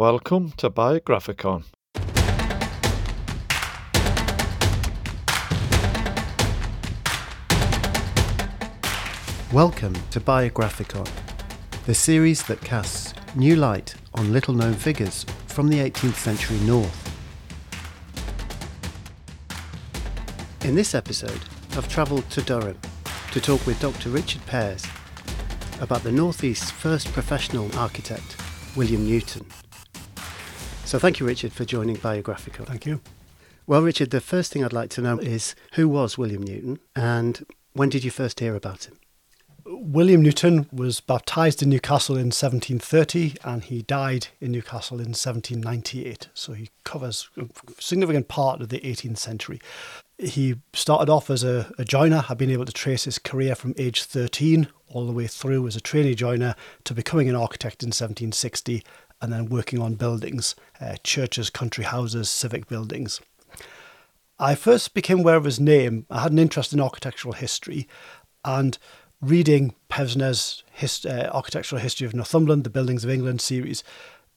Welcome to Biographicon. Welcome to Biographicon, the series that casts new light on little known figures from the 18th century North. In this episode, I've travelled to Durham to talk with Dr. Richard Pears about the Northeast's first professional architect, William Newton. So thank you, Richard, for joining Biographicon. Thank you. Well, Richard, the first thing I'd like to know is who was William Newton and when did you first hear about him? William Newton was baptized in Newcastle in 1730 and he died in Newcastle in 1798. So he covers a significant part of the 18th century. He started off as a, a joiner, had been able to trace his career from age 13 all the way through as a trainee joiner to becoming an architect in 1760 and then working on buildings, uh, churches, country houses, civic buildings. I first became aware of his name. I had an interest in architectural history and reading Pevsner's uh, Architectural History of Northumberland, the Buildings of England series.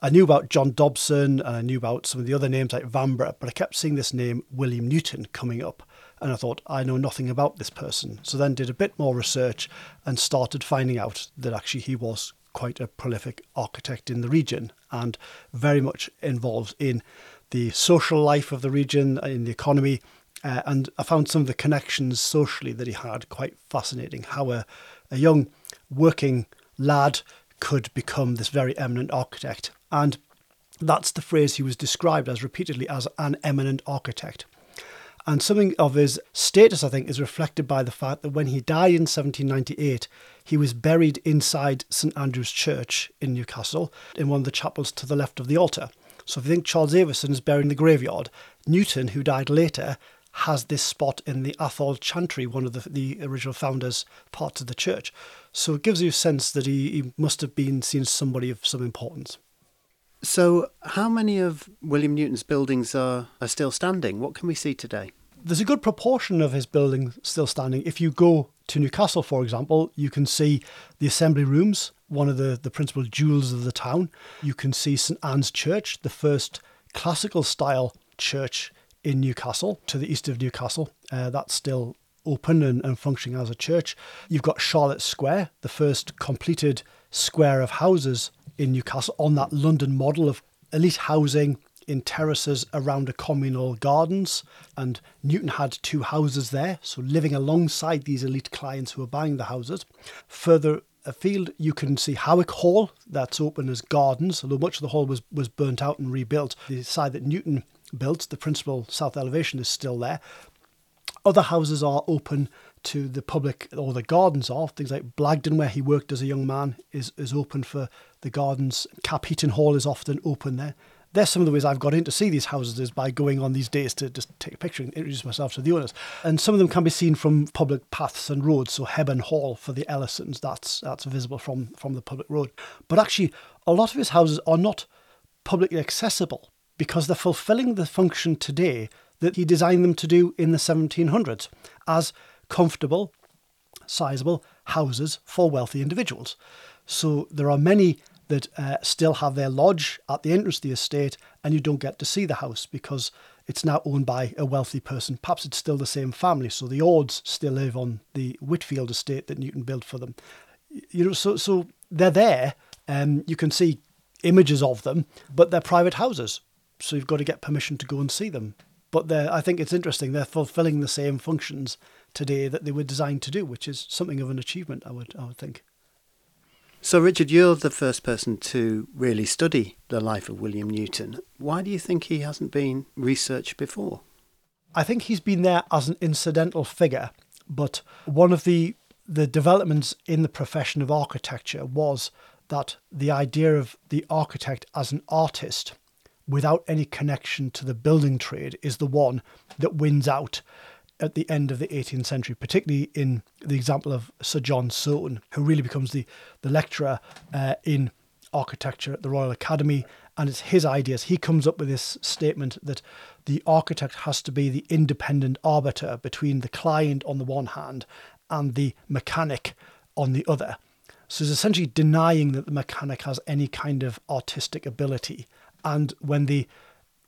I knew about John Dobson and I knew about some of the other names like Vanbrugh, but I kept seeing this name, William Newton, coming up. And I thought, I know nothing about this person. So then did a bit more research and started finding out that actually he was quite a prolific architect in the region and very much involved in the social life of the region, in the economy, uh, and I found some of the connections socially that he had quite fascinating. How a, a young working lad could become this very eminent architect. And that's the phrase he was described as repeatedly as an eminent architect. And something of his status, I think, is reflected by the fact that when he died in 1798, he was buried inside St Andrew's Church in Newcastle, in one of the chapels to the left of the altar. So if you think Charles Avison is buried in the graveyard, Newton, who died later, has this spot in the Athol Chantry, one of the, the original founders' parts of the church. So it gives you a sense that he, he must have been seen as somebody of some importance. So, how many of William Newton's buildings are, are still standing? What can we see today? There's a good proportion of his buildings still standing. If you go to Newcastle, for example, you can see the assembly rooms, one of the, the principal jewels of the town. You can see St Anne's Church, the first classical style church in Newcastle, to the east of Newcastle. Uh, that's still open and, and functioning as a church. You've got Charlotte Square, the first completed square of houses in Newcastle on that London model of elite housing in terraces around the communal gardens. And Newton had two houses there, so living alongside these elite clients who were buying the houses. Further afield, you can see Howick Hall, that's open as gardens, although much of the hall was, was burnt out and rebuilt. The side that Newton built. The principal south elevation is still there. Other houses are open to the public, or the gardens are. Things like Blagdon, where he worked as a young man, is, is open for the gardens. Capheaton Hall is often open there. There's some of the ways I've got in to see these houses is by going on these days to just take a picture and introduce myself to the owners. And some of them can be seen from public paths and roads. So Hebburn Hall for the Ellisons, that's that's visible from, from the public road. But actually, a lot of his houses are not publicly accessible because they're fulfilling the function today that he designed them to do in the 1700s as comfortable, sizable houses for wealthy individuals. So there are many that uh, still have their lodge at the entrance of the estate, and you don't get to see the house because it's now owned by a wealthy person. Perhaps it's still the same family, so the Ords still live on the Whitfield estate that Newton built for them. You know, so so they're there. Um, you can see images of them, but they're private houses so you've got to get permission to go and see them. But I think it's interesting. They're fulfilling the same functions today that they were designed to do, which is something of an achievement. I would I would think. So, Richard, you're the first person to really study the life of William Newton. Why do you think he hasn't been researched before? I think he's been there as an incidental figure, but one of the the developments in the profession of architecture was that the idea of the architect as an artist without any connection to the building trade is the one that wins out at the end of the 18th century, particularly in the example of Sir John Soane, who really becomes the, the lecturer uh, in architecture at the Royal Academy. And it's his ideas. He comes up with this statement that the architect has to be the independent arbiter between the client on the one hand and the mechanic on the other. So it's essentially denying that the mechanic has any kind of artistic ability. And when the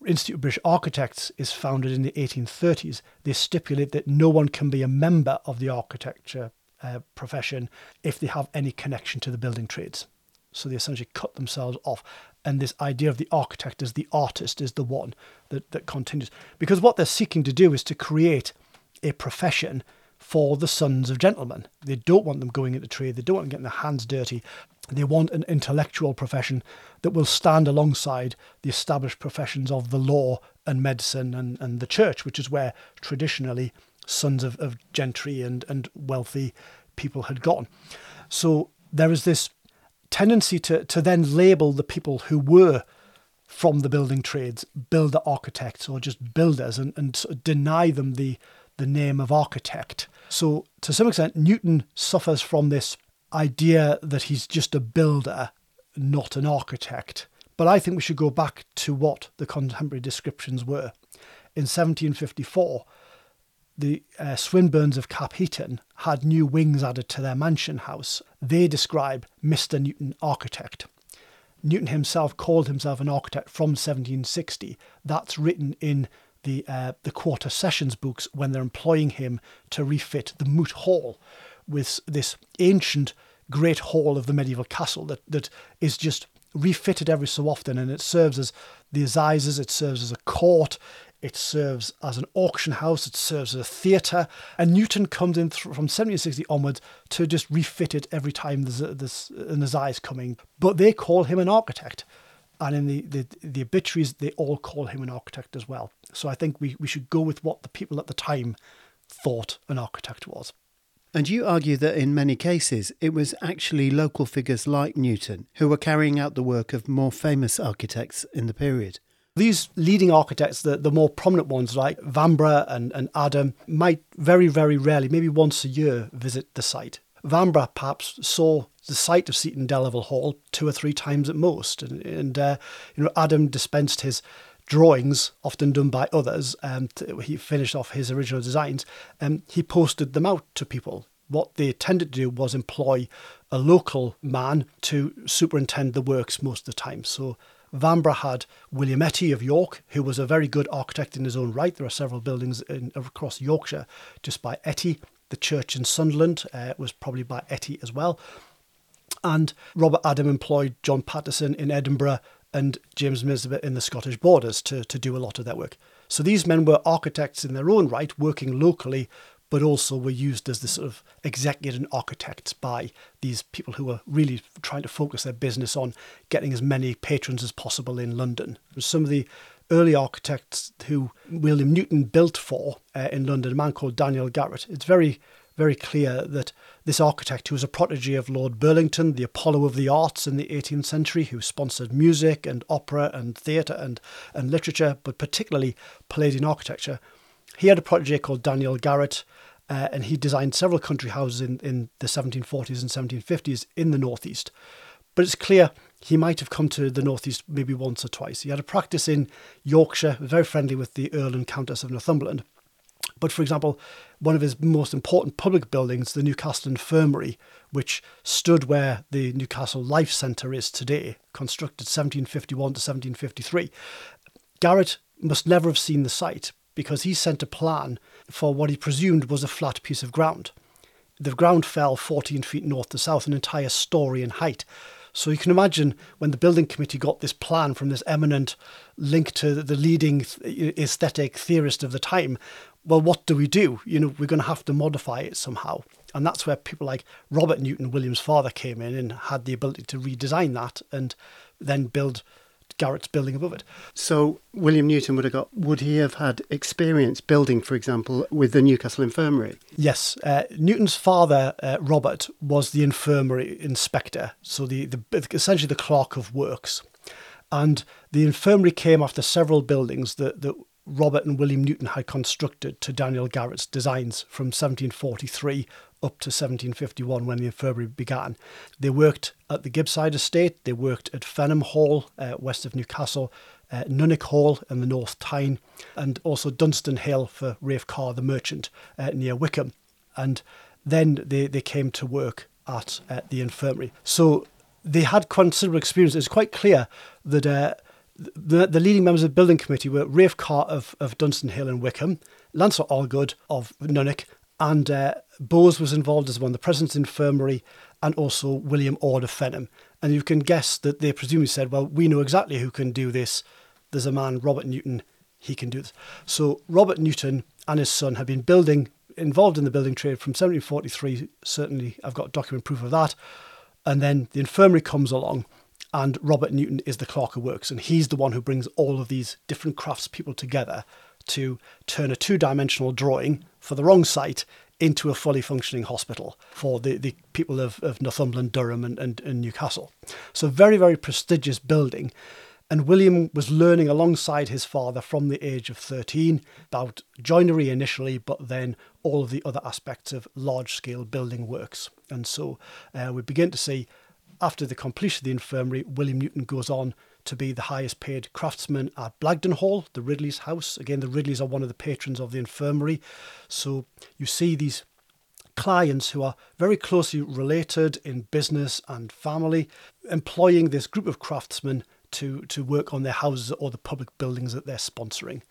Institute of British Architects is founded in the 1830s, they stipulate that no one can be a member of the architecture uh, profession if they have any connection to the building trades. So they essentially cut themselves off. And this idea of the architect as the artist is the one that, that continues. Because what they're seeking to do is to create a profession for the sons of gentlemen. They don't want them going into trade, they don't want them getting their hands dirty. They want an intellectual profession that will stand alongside the established professions of the law and medicine and, and the church, which is where traditionally sons of, of gentry and, and wealthy people had gone. So there is this tendency to, to then label the people who were from the building trades builder architects or just builders and, and deny them the, the name of architect. So, to some extent, Newton suffers from this idea that he's just a builder, not an architect. But I think we should go back to what the contemporary descriptions were. In 1754, the uh, Swinburnes of Capheaton had new wings added to their mansion house. They describe Mr. Newton architect. Newton himself called himself an architect from 1760. That's written in the uh, the quarter sessions books when they're employing him to refit the Moot Hall with this ancient great hall of the medieval castle that, that is just refitted every so often and it serves as the assizes, it serves as a court, it serves as an auction house, it serves as a theatre. And Newton comes in th- from 1760 onwards to just refit it every time there's, a, there's an assize coming. But they call him an architect and in the, the, the obituaries, they all call him an architect as well. So I think we, we should go with what the people at the time thought an architect was. And you argue that in many cases it was actually local figures like Newton who were carrying out the work of more famous architects in the period. These leading architects, the, the more prominent ones like Vanbrugh and, and Adam, might very, very rarely, maybe once a year, visit the site. Vanbrugh perhaps saw the site of Seaton Delaval Hall two or three times at most. And, and uh, you know, Adam dispensed his drawings, often done by others. Um, to, he finished off his original designs. and um, he posted them out to people. What they tended to do was employ a local man to superintend the works most of the time. So Vanbrugh had William Etty of York, who was a very good architect in his own right. There are several buildings in, across Yorkshire just by Etty. The church in Sunderland uh, was probably by Etty as well and Robert Adam employed John Patterson in Edinburgh and James Nisbet in the Scottish borders to, to do a lot of that work. So these men were architects in their own right, working locally, but also were used as the sort of executive architects by these people who were really trying to focus their business on getting as many patrons as possible in London. Some of the early architects who William Newton built for uh, in London, a man called Daniel Garrett. It's very very clear that this architect, who was a protege of Lord Burlington, the Apollo of the arts in the 18th century, who sponsored music and opera and theatre and, and literature, but particularly Palladian architecture, he had a protege called Daniel Garrett, uh, and he designed several country houses in, in the 1740s and 1750s in the northeast. But it's clear he might have come to the northeast maybe once or twice. He had a practice in Yorkshire, very friendly with the Earl and Countess of Northumberland. But for example, one of his most important public buildings, the Newcastle Infirmary, which stood where the Newcastle Life Centre is today, constructed 1751 to 1753. Garrett must never have seen the site because he sent a plan for what he presumed was a flat piece of ground. The ground fell 14 feet north to south, an entire story in height. So you can imagine when the building committee got this plan from this eminent link to the leading aesthetic theorist of the time, well, what do we do? You know, we're going to have to modify it somehow. And that's where people like Robert Newton, William's father, came in and had the ability to redesign that and then build Garrett's building above it. So William Newton would have got would he have had experience building, for example, with the Newcastle Infirmary? Yes, uh, Newton's father, uh, Robert, was the infirmary inspector, so the, the essentially the clerk of works, and the infirmary came after several buildings that that Robert and William Newton had constructed to Daniel Garrett's designs from 1743 up to 1751 when the infirmary began. They worked at the Gibside Estate, they worked at Fenham Hall, uh, west of Newcastle, uh, Nunwick Hall in the North Tyne, and also Dunston Hill for Rafe Carr the merchant uh, near Whickham. And then they, they came to work at uh, the infirmary. So they had considerable experience. It's quite clear that uh, the, the leading members of the building committee were Rafe Carr of, of Dunston Hill and Whickham, Lancelot Allgood of Nunwick, and uh, Bowes was involved as one, the President's Infirmary, and also William Ord of Fenham. And you can guess that they presumably said, well, we know exactly who can do this. There's a man, Robert Newton, he can do this. So Robert Newton and his son have been building, involved in the building trade from 1743. Certainly, I've got document proof of that. And then the infirmary comes along, and Robert Newton is the clerk of works, and he's the one who brings all of these different craftspeople together to turn a two-dimensional drawing for the wrong site into a fully functioning hospital for the, the people of, of Northumberland, Durham, and, and, and Newcastle. So, very, very prestigious building. And William was learning alongside his father from the age of 13 about joinery initially, but then all of the other aspects of large scale building works. And so uh, we begin to see, after the completion of the infirmary, William Newton goes on to be the highest paid craftsman at Blagdon Hall, the Ridley's house. Again, the Ridleys are one of the patrons of the infirmary. So you see these clients who are very closely related in business and family, employing this group of craftsmen to, to work on their houses or the public buildings that they're sponsoring.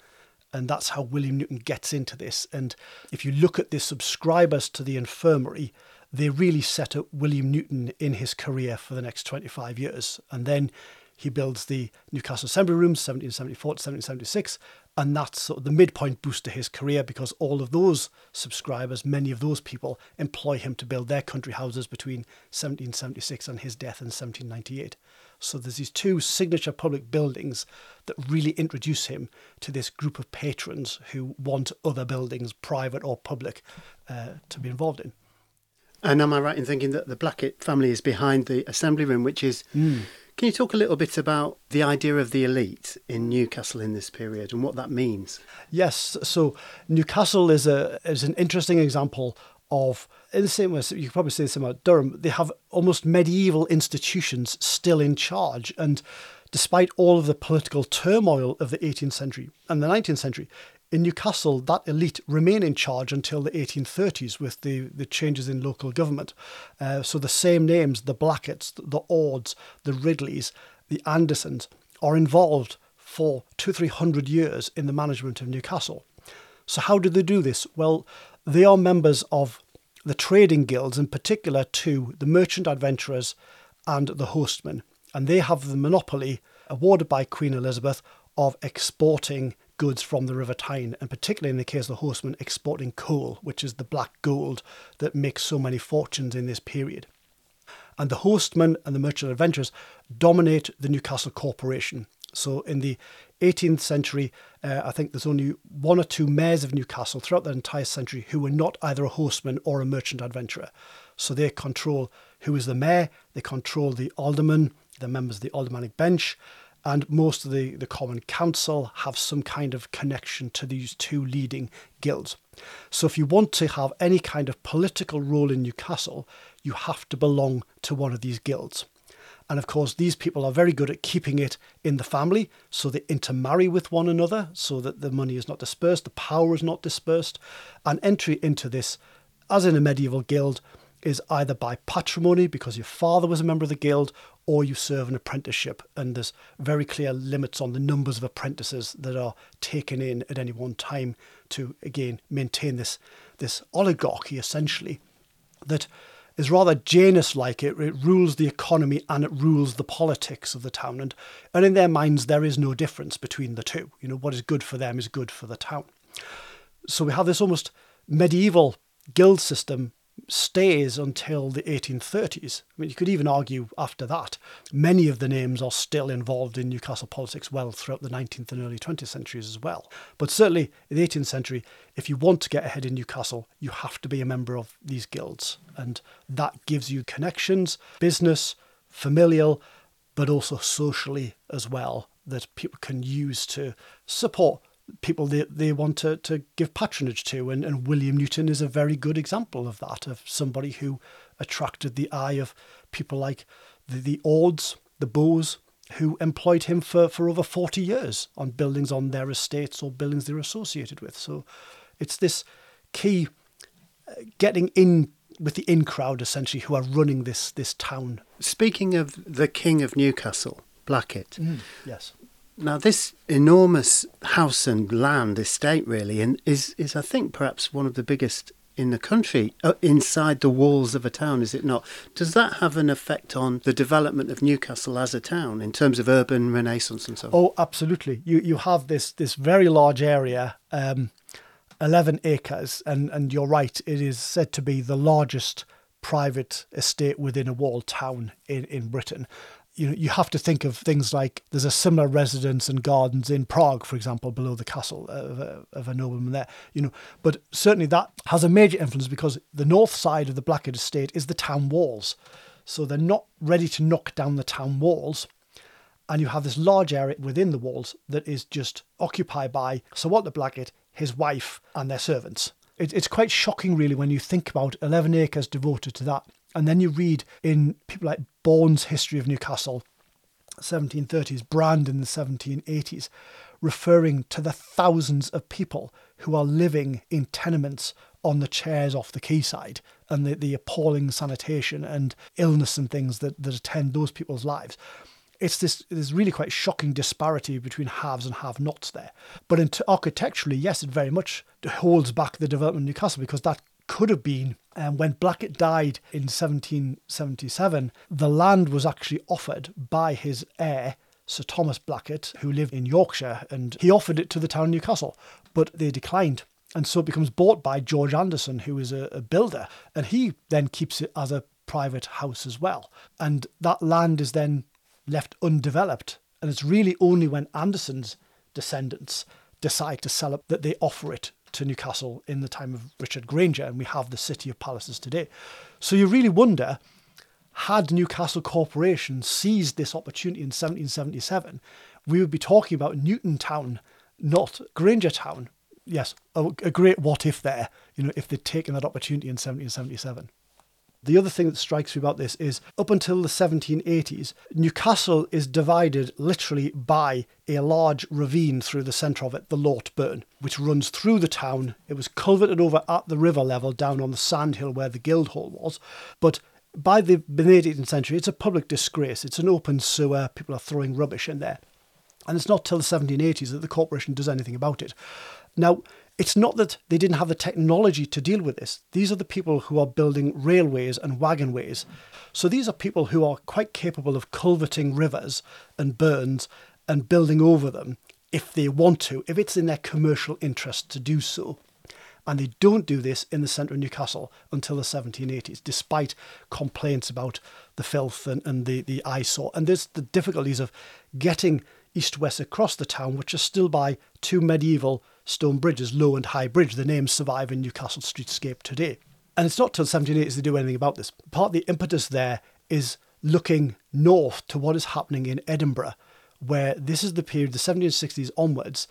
And that's how William Newton gets into this. And if you look at the subscribers to the infirmary, they really set up William Newton in his career for the next 25 years. And then he builds the Newcastle Assembly Rooms, 1774 to 1776, and that's sort of the midpoint boost to his career because all of those subscribers, many of those people, employ him to build their country houses between 1776 and his death in 1798. So there's these two signature public buildings that really introduce him to this group of patrons who want other buildings, private or public, uh, to be involved in. And am I right in thinking that the Blackett family is behind the assembly room, which is mm. Can you talk a little bit about the idea of the elite in Newcastle in this period and what that means? Yes, so Newcastle is a is an interesting example of in the same way you could probably say the same about Durham. They have almost medieval institutions still in charge, and despite all of the political turmoil of the 18th century and the 19th century, in Newcastle, that elite remain in charge until the 1830s with the, the changes in local government. Uh, so the same names, the Blacketts, the Ords, the Ridleys, the Andersons, are involved for two, three hundred years in the management of Newcastle. So how do they do this? Well, they are members of the trading guilds, in particular to the merchant adventurers and the hostmen, and they have the monopoly awarded by Queen Elizabeth of exporting goods from the River Tyne, and particularly in the case of the hostmen, exporting coal, which is the black gold that makes so many fortunes in this period. And the hostmen and the merchant adventurers dominate the Newcastle Corporation. So in the 18th century, uh, I think there's only one or two mayors of Newcastle throughout the entire century who were not either a hostman or a merchant adventurer. So they control who is the mayor, they control the aldermen, the members of the aldermanic bench, and most of the, the Common Council have some kind of connection to these two leading guilds. So, if you want to have any kind of political role in Newcastle, you have to belong to one of these guilds. And of course, these people are very good at keeping it in the family, so they intermarry with one another so that the money is not dispersed, the power is not dispersed. And entry into this, as in a medieval guild, is either by patrimony because your father was a member of the guild or you serve an apprenticeship. And there's very clear limits on the numbers of apprentices that are taken in at any one time to, again, maintain this, this oligarchy essentially that is rather Janus like. It, it rules the economy and it rules the politics of the town. And, and in their minds, there is no difference between the two. You know, what is good for them is good for the town. So we have this almost medieval guild system stays until the 1830s. I mean, you could even argue after that. Many of the names are still involved in Newcastle politics well throughout the 19th and early 20th centuries as well. But certainly in the 18th century, if you want to get ahead in Newcastle, you have to be a member of these guilds. And that gives you connections, business, familial, but also socially as well, that people can use to support people they, they want to, to give patronage to. And, and William Newton is a very good example of that, of somebody who attracted the eye of people like the, the Ords, the Bowes, who employed him for, for over 40 years on buildings on their estates or buildings they're associated with. So it's this key uh, getting in with the in crowd essentially who are running this this town. Speaking of the King of Newcastle, Blackett, Yes. Now, this enormous house and land estate, really, and is, is I think perhaps one of the biggest in the country uh, inside the walls of a town, is it not? Does that have an effect on the development of Newcastle as a town in terms of urban renaissance and so on? Oh, absolutely. You you have this this very large area, um, eleven acres, and and you're right. It is said to be the largest private estate within a walled town in in Britain. You know, you have to think of things like there's a similar residence and gardens in Prague, for example, below the castle of a, of a nobleman there. You know, but certainly that has a major influence because the north side of the Blackett estate is the town walls, so they're not ready to knock down the town walls and you have this large area within the walls that is just occupied by Sir Walter Blackett, his wife, and their servants. It, it's quite shocking, really, when you think about 11 acres devoted to that. And then you read in people like Bourne's History of Newcastle, 1730s, Brand in the 1780s, referring to the thousands of people who are living in tenements on the chares off the quayside and the, the appalling sanitation and illness and things that, that attend those people's lives it's this this really quite shocking disparity between haves and have-nots there. But architecturally, yes, it very much holds back the development of Newcastle because that could have been um, when Blackett died in 1777. The land was actually offered by his heir. Sir Thomas Blackett, who lived in Yorkshire, and he offered it to the town of Newcastle, but they declined. And so it becomes bought by George Anderson, who is a, a builder, and he then keeps it as a private house as well. And that land is then left undeveloped. And it's really only when Anderson's descendants decide to sell it that they offer it to Newcastle in the time of Richard Grainger, and we have the City of Palaces today. So you really wonder had Newcastle Corporation seized this opportunity in 1777, we would be talking about Newton Town, not Grainger Town. Yes, a, a great what if there, you know, if they'd taken that opportunity in 1777. The other thing that strikes me about this is up until the 1780s, Newcastle is divided literally by a large ravine through the centre of it, the Lort Burn, which runs through the town. It was culverted over at the river level down on the sandhill where the Guildhall was. But by the mid 18th century, it's a public disgrace. It's an open sewer. People are throwing rubbish in there. And it's not till the 1780s that the corporation does anything about it. Now, it's not that they didn't have the technology to deal with this. These are the people who are building railways and wagonways. So these are people who are quite capable of culverting rivers and burns and building over them if they want to, if it's in their commercial interest to do so. And they don't do this in the centre of Newcastle until the 1780s, despite complaints about the filth and, and the, the eyesore. And there's the difficulties of getting east west across the town, which are still by two medieval stone Bridge bridges, Low and High Bridge. The names survive in Newcastle streetscape today. And it's not till 1780s they do anything about this. Part of the impetus there is looking north to what is happening in Edinburgh, where this is the period, the 1760s onwards.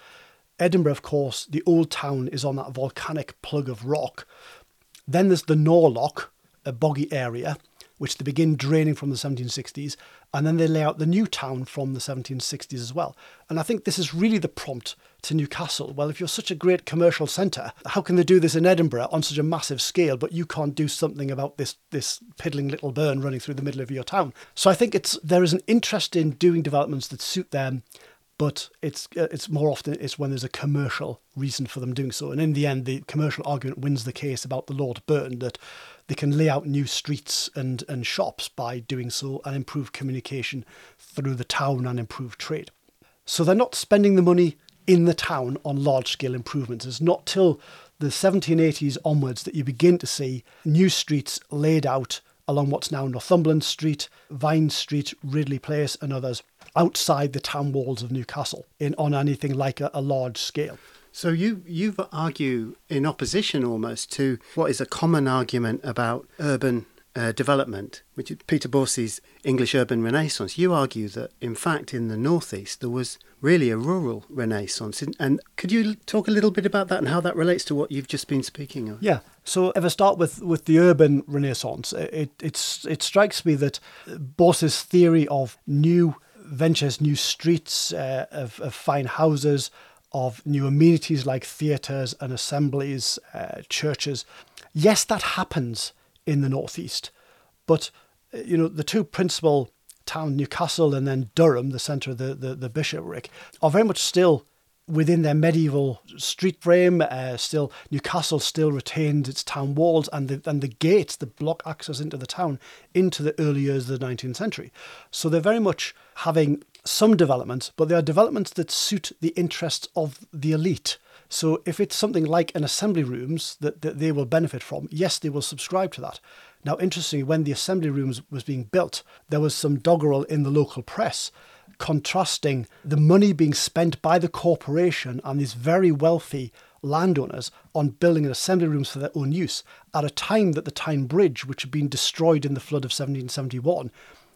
Edinburgh, of course, the old town is on that volcanic plug of rock. Then there's the Norloch, a boggy area, which they begin draining from the 1760s, and then they lay out the new town from the 1760s as well. And I think this is really the prompt to Newcastle. Well, if you're such a great commercial centre, how can they do this in Edinburgh on such a massive scale, but you can't do something about this this piddling little burn running through the middle of your town? So I think it's there is an interest in doing developments that suit them but it's uh, it's more often it's when there's a commercial reason for them doing so. And in the end, the commercial argument wins the case about the Lort Burn that they can lay out new streets and, and shops by doing so and improve communication through the town and improve trade. So they're not spending the money in the town on large scale improvements. It's not till the 1780s onwards that you begin to see new streets laid out along what's now Northumberland Street, Vine Street, Ridley Place, and others outside the town walls of Newcastle in on anything like a, a large scale. So you you argue in opposition almost to what is a common argument about urban uh, development, which is Peter Borsay's English urban renaissance. You argue that in fact in the northeast there was really a rural renaissance. And could you talk a little bit about that and how that relates to what you've just been speaking of? Yeah. So if I start with, with the urban renaissance, it it's it strikes me that Borsay's theory of new ventures, new streets, uh, of, of fine houses, of new amenities like theatres and assemblies, uh, churches. Yes, that happens in the northeast. But uh, you know, the two principal towns, Newcastle and then Durham, the centre of the, the, the bishopric, are very much still within their medieval street frame. Uh, still, Newcastle still retained its town walls and the and the gates that block access into the town into the early years of the 19th century. So they're very much having some developments, but they are developments that suit the interests of the elite. So if it's something like an assembly rooms that, that they will benefit from, yes, they will subscribe to that. Now, interestingly, when the assembly rooms was being built, there was some doggerel in the local press contrasting the money being spent by the corporation and these very wealthy landowners on building an assembly rooms for their own use at a time that the Tyne Bridge, which had been destroyed in the flood of 1771,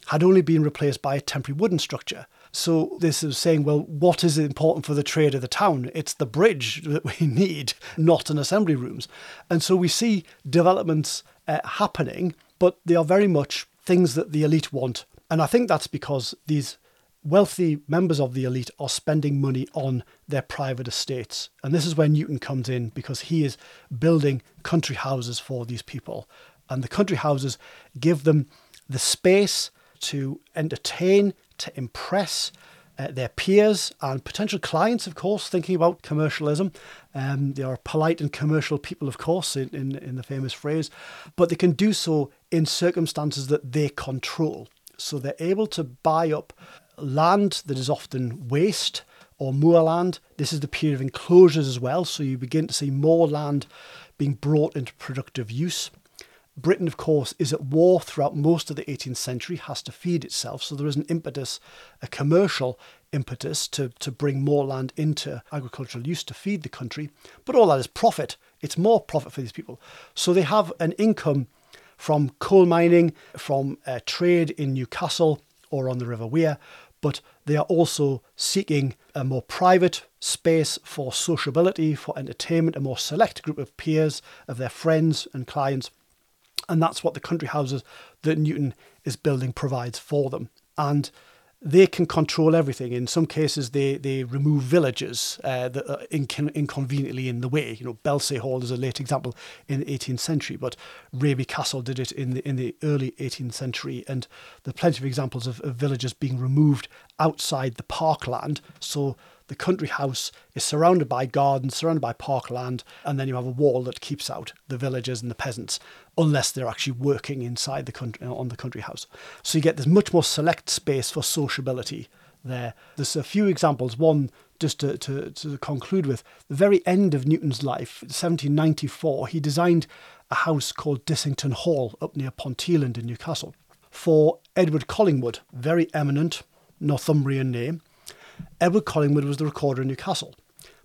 had only been replaced by a temporary wooden structure. So this is saying, well, what is important for the trade of the town? It's the bridge that we need, not an assembly rooms. And so we see developments uh, happening, but they are very much things that the elite want. And I think that's because these wealthy members of the elite are spending money on their private estates. And this is where Newton comes in because he is building country houses for these people. And the country houses give them the space to entertain, to impress uh, their peers and potential clients, of course, thinking about commercialism. Um, they are polite and commercial people, of course, in, in, in the famous phrase, but they can do so in circumstances that they control. So they're able to buy up land that is often waste or moorland. This is the period of enclosures as well, so you begin to see more land being brought into productive use. Britain, of course, is at war throughout most of the 18th century, has to feed itself, so there is an impetus, a commercial impetus to, to bring more land into agricultural use to feed the country. But all that is profit. It's more profit for these people. So they have an income from coal mining, from uh, trade in Newcastle or on the River Wear, but they are also seeking a more private space for sociability, for entertainment, a more select group of peers, of their friends and clients. And that's what the country houses that Newton is building provides for them. And they can control everything. In some cases, they, they remove villages uh, that are incon- inconveniently in the way. You know, Belsay Hall is a late example in the 18th century, but Raby Castle did it in the in the early 18th century, and there are plenty of examples of, of villages being removed outside the parkland. So the country house is surrounded by gardens, surrounded by parkland, and then you have a wall that keeps out the villagers and the peasants, unless they're actually working inside the country uh, on the country house. So you get this much more select space for sociability there. There's a few examples. One just to, to, to conclude with, the very end of Newton's life, 1794, he designed a house called Dissington Hall up near Ponteland in Newcastle for Edward Collingwood, very eminent Northumbrian name. Edward Collingwood was the recorder in Newcastle,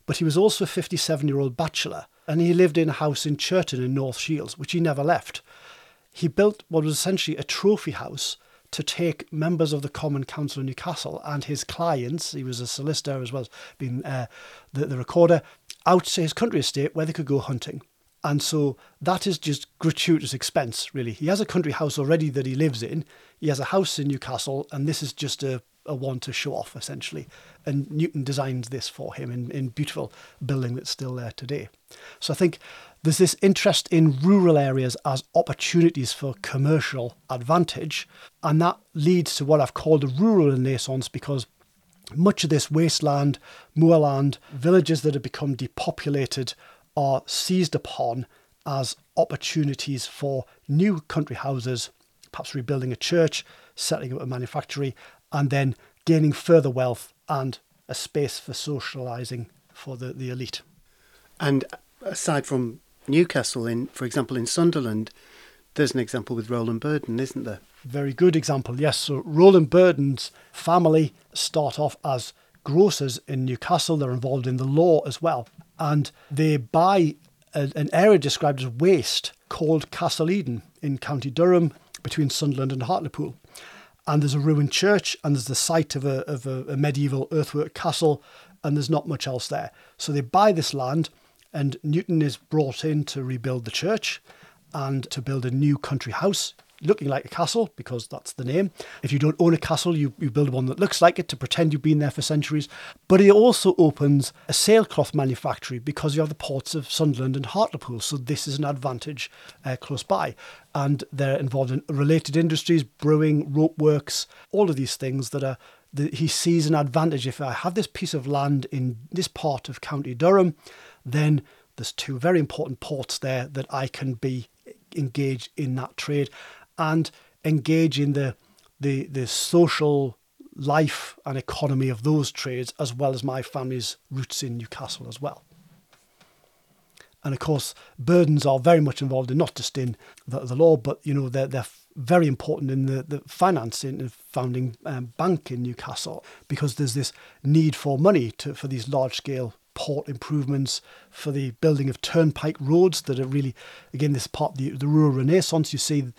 but he was also a 57 year old bachelor and he lived in a house in Chirton in North Shields, which he never left. He built what was essentially a trophy house to take members of the Common Council of Newcastle and his clients, he was a solicitor as well as being uh, the, the recorder, out to his country estate where they could go hunting. And so that is just gratuitous expense, really. He has a country house already that he lives in. He has a house in Newcastle, and this is just a a one to show off essentially. And Newton designed this for him in, in beautiful building that's still there today. So I think there's this interest in rural areas as opportunities for commercial advantage, and that leads to what I've called a rural renaissance because much of this wasteland, moorland, villages that have become depopulated are seized upon as opportunities for new country houses, perhaps rebuilding a church, setting up a manufactory, and then gaining further wealth and a space for socialising for the, the elite. And aside from Newcastle, in for example in Sunderland, there's an example with Rowland Burdon, isn't there? Very good example, yes. So Rowland Burdon's family start off as grocers in Newcastle. They're involved in the law as well, and they buy a, an area described as waste called Castle Eden in County Durham between Sunderland and Hartlepool and there's a ruined church and there's the site of a, of a, a medieval earthwork castle and there's not much else there. So they buy this land and Newton is brought in to rebuild the church and to build a new country house looking like a castle because that's the name. If you don't own a castle, you, you build one that looks like it to pretend you've been there for centuries. But he also opens a sailcloth manufactory because you have the ports of Sunderland and Hartlepool. So this is an advantage uh, close by. And they're involved in related industries, brewing, rope works, all of these things that are the, he sees an advantage. If I have this piece of land in this part of County Durham, then there's two very important ports there that I can be engaged in that trade and engage in the the the social life and economy of those trades as well as my family's roots in Newcastle as well. And of course, Burdons are very much involved in not just in the, the law, but you know they're they're very important in the, the financing and founding um, bank in Newcastle because there's this need for money to for these large scale port improvements for the building of turnpike roads that are really again this part the, the rural renaissance you see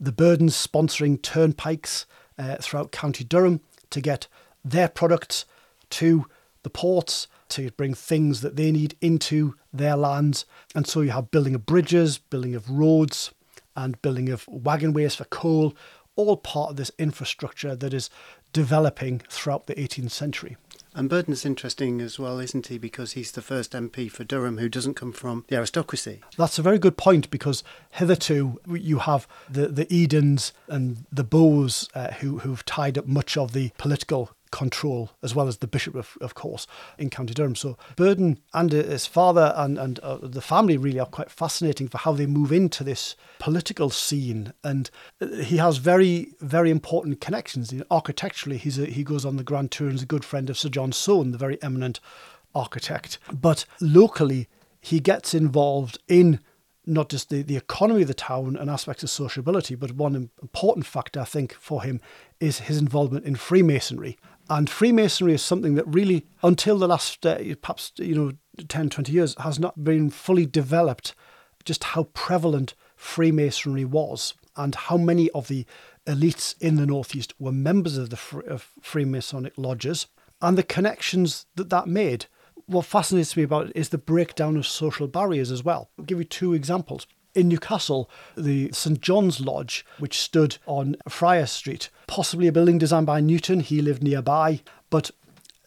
the Burdons sponsoring turnpikes uh, throughout county durham to get their products to the ports to bring things that they need into their lands. And so you have building of bridges building of roads and building of wagonways for coal all part of this infrastructure that is developing throughout the 18th century and Burdon's interesting as well, isn't he? Because he's the first MP for Durham who doesn't come from the aristocracy. That's a very good point because hitherto you have the, the Edens and the Bowes uh, who, who've tied up much of the political control, as well as the bishop, of, of course, in County Durham. So Burdon and his father and, and uh, the family really are quite fascinating for how they move into this political scene. And uh, he has very, very important connections. You know, architecturally, he's a, he goes on the grand tour and is a good friend of Sir John Soane, the very eminent architect. But locally, he gets involved in not just the, the economy of the town and aspects of sociability, but one important factor, I think, for him is his involvement in Freemasonry. And Freemasonry is something that really, until the last uh, perhaps you know 10, 20 years, has not been fully developed. Just how prevalent Freemasonry was, and how many of the elites in the Northeast were members of the of Freemasonic lodges, and the connections that that made. What fascinates me about it is the breakdown of social barriers as well. I'll give you two examples. In Newcastle, the St John's Lodge, which stood on Friar Street, possibly a building designed by Newton, he lived nearby, but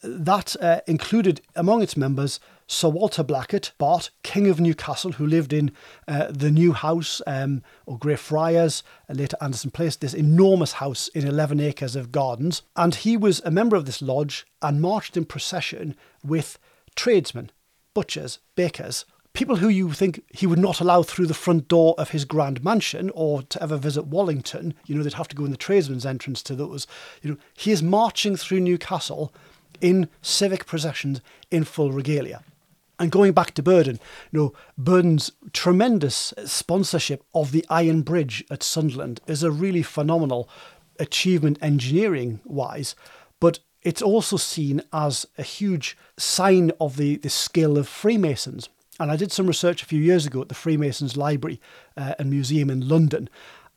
that uh, included among its members Sir Walter Blackett, Bart, King of Newcastle, who lived in uh, the new house um, or Grey Friars, uh, later Anderson Place, this enormous house in 11 acres of gardens. And he was a member of this lodge and marched in procession with tradesmen, butchers, bakers, people who you think he would not allow through the front door of his grand mansion or to ever visit Wallington, you know, they'd have to go in the tradesman's entrance to those. You know, he is marching through Newcastle in civic processions in full regalia. And going back to Burdon, you know, Burdon's tremendous sponsorship of the Iron Bridge at Sunderland is a really phenomenal achievement engineering wise, but it's also seen as a huge sign of the, the skill of Freemasons. And I did some research a few years ago at the Freemasons Library uh, and Museum in London.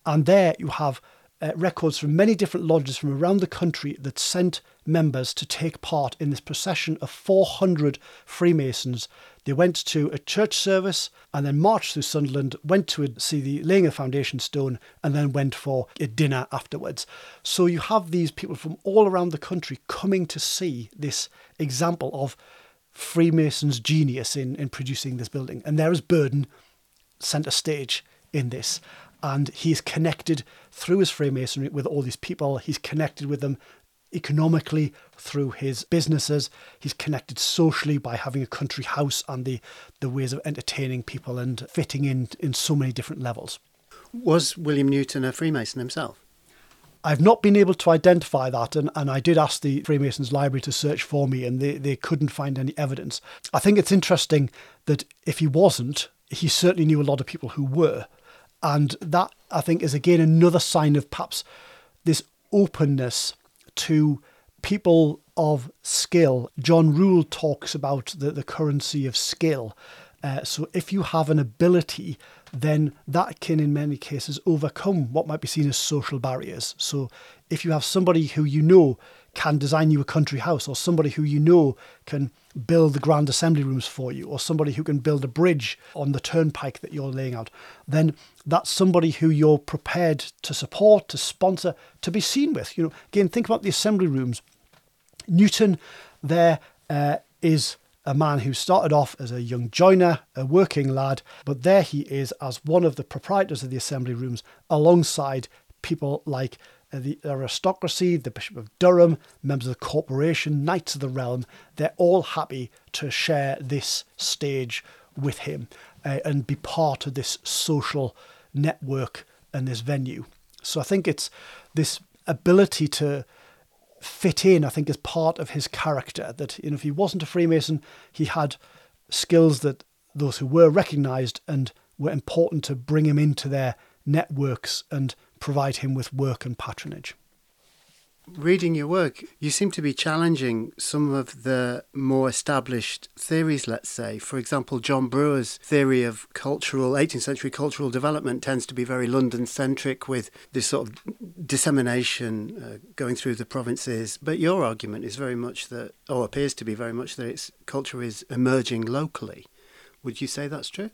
And there you have uh, records from many different lodges from around the country that sent members to take part in this procession of 400 Freemasons. They went to a church service and then marched through Sunderland, went to see the laying of foundation stone, and then went for a dinner afterwards. So you have these people from all around the country coming to see this example of Freemason's genius in, in producing this building. And there is Burdon centre stage in this. And he's connected through his Freemasonry with all these people. He's connected with them economically through his businesses. He's connected socially by having a country house and the, the ways of entertaining people and fitting in in so many different levels. Was William Newton a Freemason himself? I've not been able to identify that, and, and I did ask the Freemasons Library to search for me, and they, they couldn't find any evidence. I think it's interesting that if he wasn't, he certainly knew a lot of people who were. And that, I think, is again another sign of perhaps this openness to people of skill. John Rule talks about the, the currency of skill. Uh, so if you have an ability then that can, in many cases, overcome what might be seen as social barriers. So, if you have somebody who you know can design you a country house, or somebody who you know can build the grand assembly rooms for you, or somebody who can build a bridge on the turnpike that you're laying out, then that's somebody who you're prepared to support, to sponsor, to be seen with. You know, again, think about the assembly rooms. Newton there uh, is a man who started off as a young joiner, a working lad, but there he is as one of the proprietors of the assembly rooms alongside people like the aristocracy, the Bishop of Durham, members of the corporation, knights of the realm. They're all happy to share this stage with him uh, and be part of this social network and this venue. So I think it's this ability to fit in, I think, as part of his character. That you know, if he wasn't a Freemason, he had skills that those who were recognised and were important to bring him into their networks and provide him with work and patronage reading your work, you seem to be challenging some of the more established theories, let's say. For example, John Brewer's theory of cultural, 18th century cultural development tends to be very London centric with this sort of dissemination uh, going through the provinces. But your argument is very much that, or appears to be very much that its culture is emerging locally. Would you say that's true?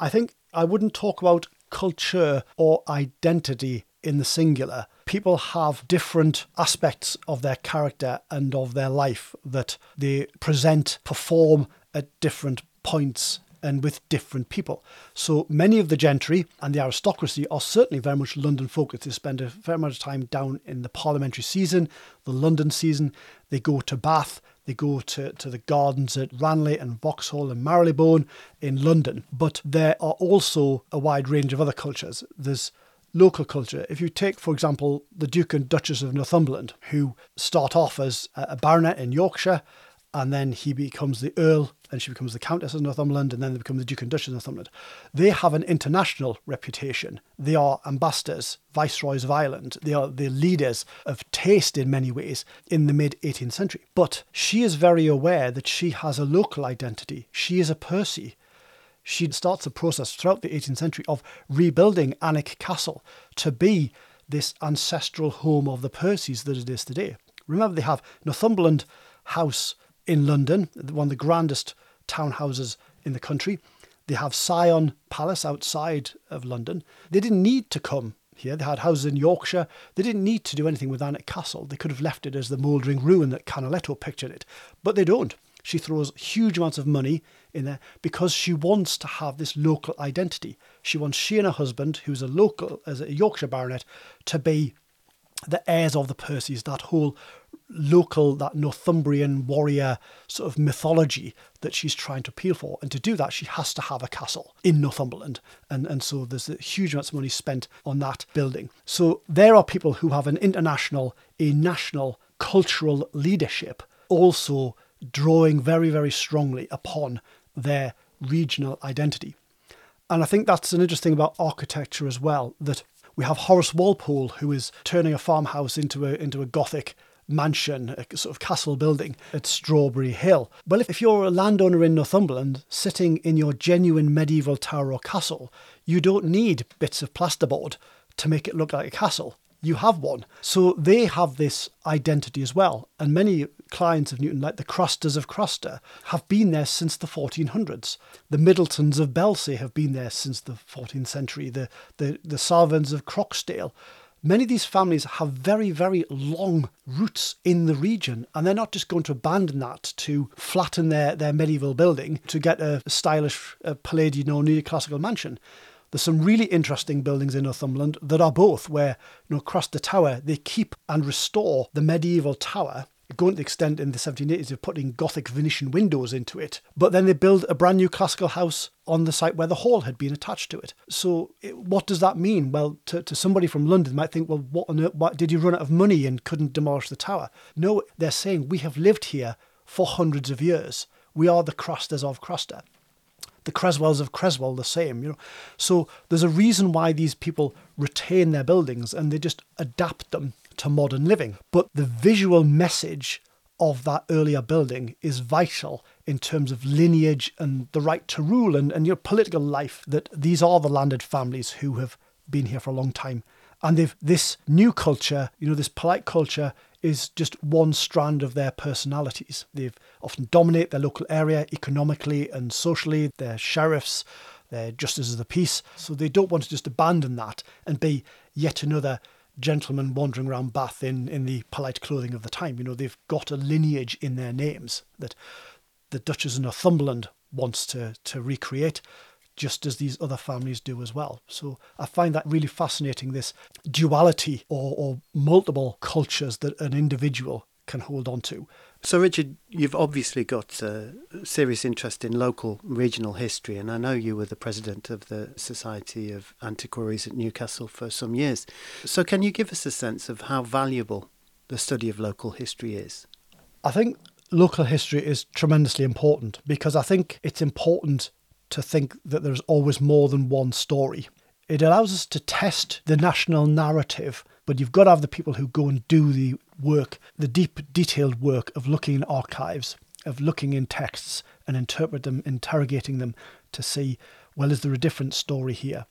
I think I wouldn't talk about culture or identity in the singular. People have different aspects of their character and of their life that they present, perform at different points and with different people. So many of the gentry and the aristocracy are certainly very much London focused. They spend a fair amount of time down in the parliamentary season, the London season. They go to Bath, they go to, to the gardens at Ranelagh and Vauxhall and Marylebone in London. But there are also a wide range of other cultures. There's local culture. If you take, for example, the Duke and Duchess of Northumberland, who start off as a baronet in Yorkshire, and then he becomes the Earl, and she becomes the Countess of Northumberland, and then they become the Duke and Duchess of Northumberland. They have an international reputation. They are ambassadors, viceroys of Ireland. They are the leaders of taste in many ways in the mid 18th century. But she is very aware that she has a local identity. She is a Percy she starts a process throughout the 18th century of rebuilding Alnwick Castle to be this ancestral home of the Percys that it is today. Remember, they have Northumberland House in London, one of the grandest townhouses in the country. They have Syon Palace outside of London. They didn't need to come here. They had houses in Yorkshire. They didn't need to do anything with Alnwick Castle. They could have left it as the mouldering ruin that Canaletto pictured it. But they don't. She throws huge amounts of money in there because she wants to have this local identity. She wants she and her husband, who's a local, as a Yorkshire baronet, to be the heirs of the Percys, that whole local, that Northumbrian warrior sort of mythology that she's trying to appeal for. And to do that, she has to have a castle in Northumberland. And, and so there's a huge amounts of money spent on that building. So there are people who have an international, a national cultural leadership also drawing very, very strongly upon their regional identity. And I think that's an interesting about architecture as well, that we have Horace Walpole, who is turning a farmhouse into a, into a Gothic mansion, a sort of castle building at Strawberry Hill. Well, if, if you're a landowner in Northumberland, sitting in your genuine medieval tower or castle, you don't need bits of plasterboard to make it look like a castle you have one. So they have this identity as well. And many clients of Newton, like the Crasters of Craster, have been there since the 1400s. The Middletons of Belsay have been there since the 14th century. The, the, the Salvins of Croxdale. Many of these families have very, very long roots in the region, and they're not just going to abandon that to flatten their, their medieval building to get a stylish uh, Palladian or neoclassical mansion. There's some really interesting buildings in Northumberland that are both where, you know, across the tower, they keep and restore the medieval tower going to the extent in the 1780s of putting Gothic Venetian windows into it. But then they build a brand new classical house on the site where the hall had been attached to it. So, it, what does that mean? Well, to, to somebody from London might think, well, what on earth, what, did you run out of money and couldn't demolish the tower? No, they're saying we have lived here for hundreds of years. We are the Crasters of Craster the Cresswells of Cresswell the same, you know. So there's a reason why these people retain their buildings and they just adapt them to modern living. But the visual message of that earlier building is vital in terms of lineage and the right to rule and, and your political life that these are the landed families who have been here for a long time and they've this new culture you know this polite culture is just one strand of their personalities. They've often dominate their local area economically and socially. They're sheriffs, they're justices of the peace. So they don't want to just abandon that and be yet another gentleman wandering around Bath in, in the polite clothing of the time. You know, they've got a lineage in their names that the Duchess of Northumberland wants to, to recreate, just as these other families do as well. So I find that really fascinating this duality or, or multiple cultures that an individual can hold on to. So, Richard, you've obviously got a serious interest in local regional history, and I know you were the president of the Society of Antiquaries at Newcastle for some years. So, can you give us a sense of how valuable the study of local history is? I think local history is tremendously important because I think it's important to think that there's always more than one story. It allows us to test the national narrative but you've got to have the people who go and do the work, the deep, detailed work of looking in archives, of looking in texts and interpret them, interrogating them to see, well, is there a different story here?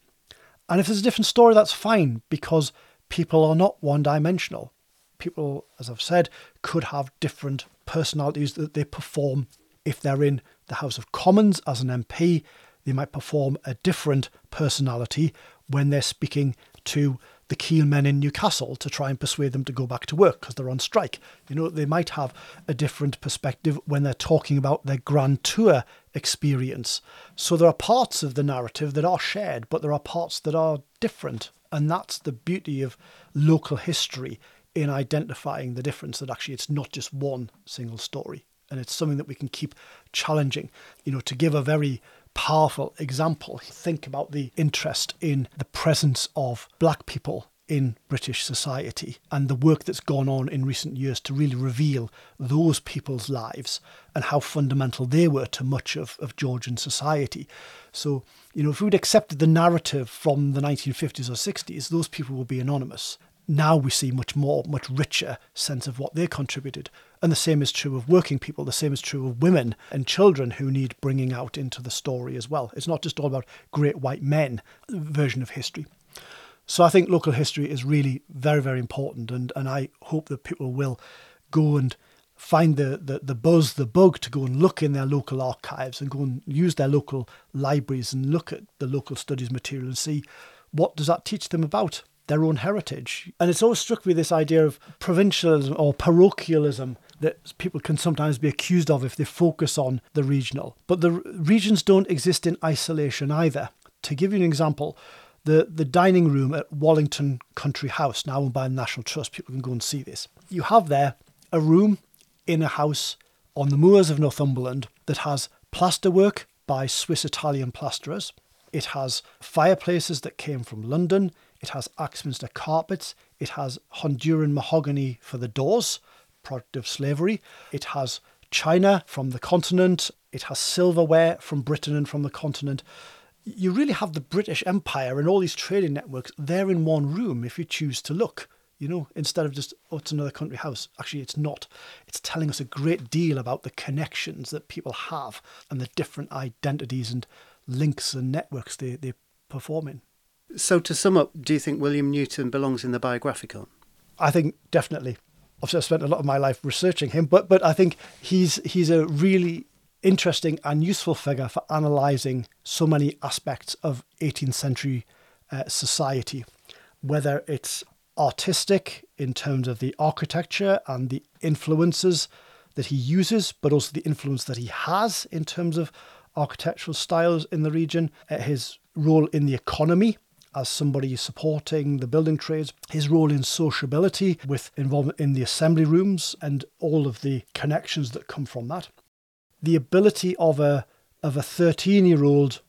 And if there's a different story, that's fine because people are not one dimensional. People, as I've said, could have different personalities that they perform. If they're in the House of Commons as an MP, they might perform a different personality when they're speaking to the keel men in Newcastle to try and persuade them to go back to work because they're on strike. You know, they might have a different perspective when they're talking about their grand tour experience. So there are parts of the narrative that are shared, but there are parts that are different. And that's the beauty of local history in identifying the difference that actually it's not just one single story. And it's something that we can keep challenging. You know, to give a very powerful example. Think about the interest in the presence of black people in British society and the work that's gone on in recent years to really reveal those people's lives and how fundamental they were to much of, of Georgian society. So, you know, if we'd accepted the narrative from the 1950s or 60s, those people would be anonymous now we see much more, much richer sense of what they contributed. And the same is true of working people, the same is true of women and children who need bringing out into the story as well. It's not just all about great white men version of history. So I think local history is really very, very important. And, and I hope that people will go and find the, the, the buzz, the bug to go and look in their local archives and go and use their local libraries and look at the local studies material and see what does that teach them about their own heritage. And it's always struck me this idea of provincialism or parochialism that people can sometimes be accused of if they focus on the regional. But the regions don't exist in isolation either. To give you an example, the, the dining room at Wallington Country House, now owned by the National Trust, people can go and see this. You have there a room in a house on the moors of Northumberland that has plasterwork by Swiss Italian plasterers. It has fireplaces that came from London. It has Axminster carpets. It has Honduran mahogany for the doors, product of slavery. It has china from the continent. It has silverware from Britain and from the continent. You really have the British Empire and all these trading networks there in one room if you choose to look. You know, instead of just, oh, it's another country house. Actually, it's not. It's telling us a great deal about the connections that people have and the different identities and links and networks they, they perform in. So, to sum up, do you think William Newton belongs in the Biographicon? I think definitely. Obviously, I've spent a lot of my life researching him, but but I think he's he's a really interesting and useful figure for analysing so many aspects of 18th century uh, society, whether it's artistic in terms of the architecture and the influences that he uses, but also the influence that he has in terms of architectural styles in the region, uh, his role in the economy as somebody supporting the building trades, his role in sociability with involvement in the assembly rooms and all of the connections that come from that. The ability of a of a 13 year old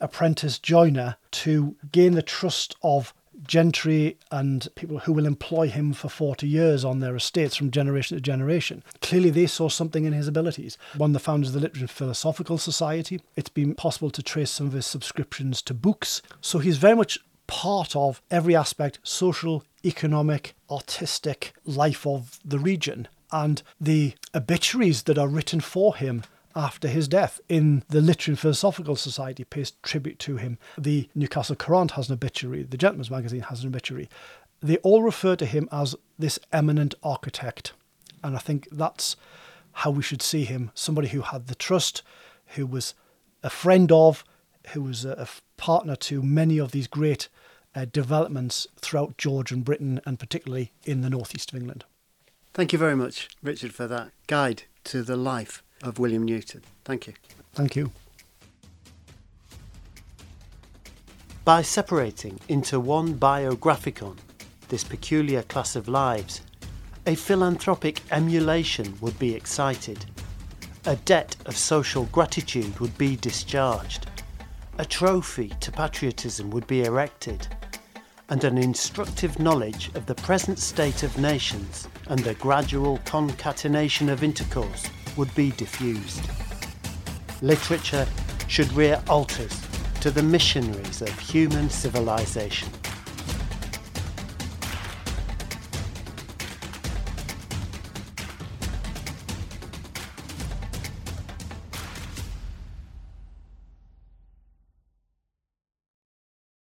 apprentice joiner to gain the trust of gentry and people who will employ him for 40 years on their estates from generation to generation. Clearly, they saw something in his abilities. One of the founders of the Literary and Philosophical Society, it's been possible to trace some of his subscriptions to books. So he's very much part of every aspect social, economic, artistic life of the region. And the obituaries that are written for him after his death in the Literary and Philosophical Society pays tribute to him. The Newcastle Courant has an obituary, the Gentleman's Magazine has an obituary. they all refer to him as this eminent architect. And I think that's how we should see him somebody who had the trust, who was a friend of, who was a, a partner to many of these great uh, developments throughout Georgian Britain and particularly in the northeast of England. Thank you very much, Richard, for that guide to the life of William Newton. Thank you. Thank you. By separating into one biographicon this peculiar class of lives, a philanthropic emulation would be excited, a debt of social gratitude would be discharged, a trophy to patriotism would be erected, and an instructive knowledge of the present state of nations and the gradual concatenation of intercourse would be diffused. Literature should rear altars to the missionaries of human civilization.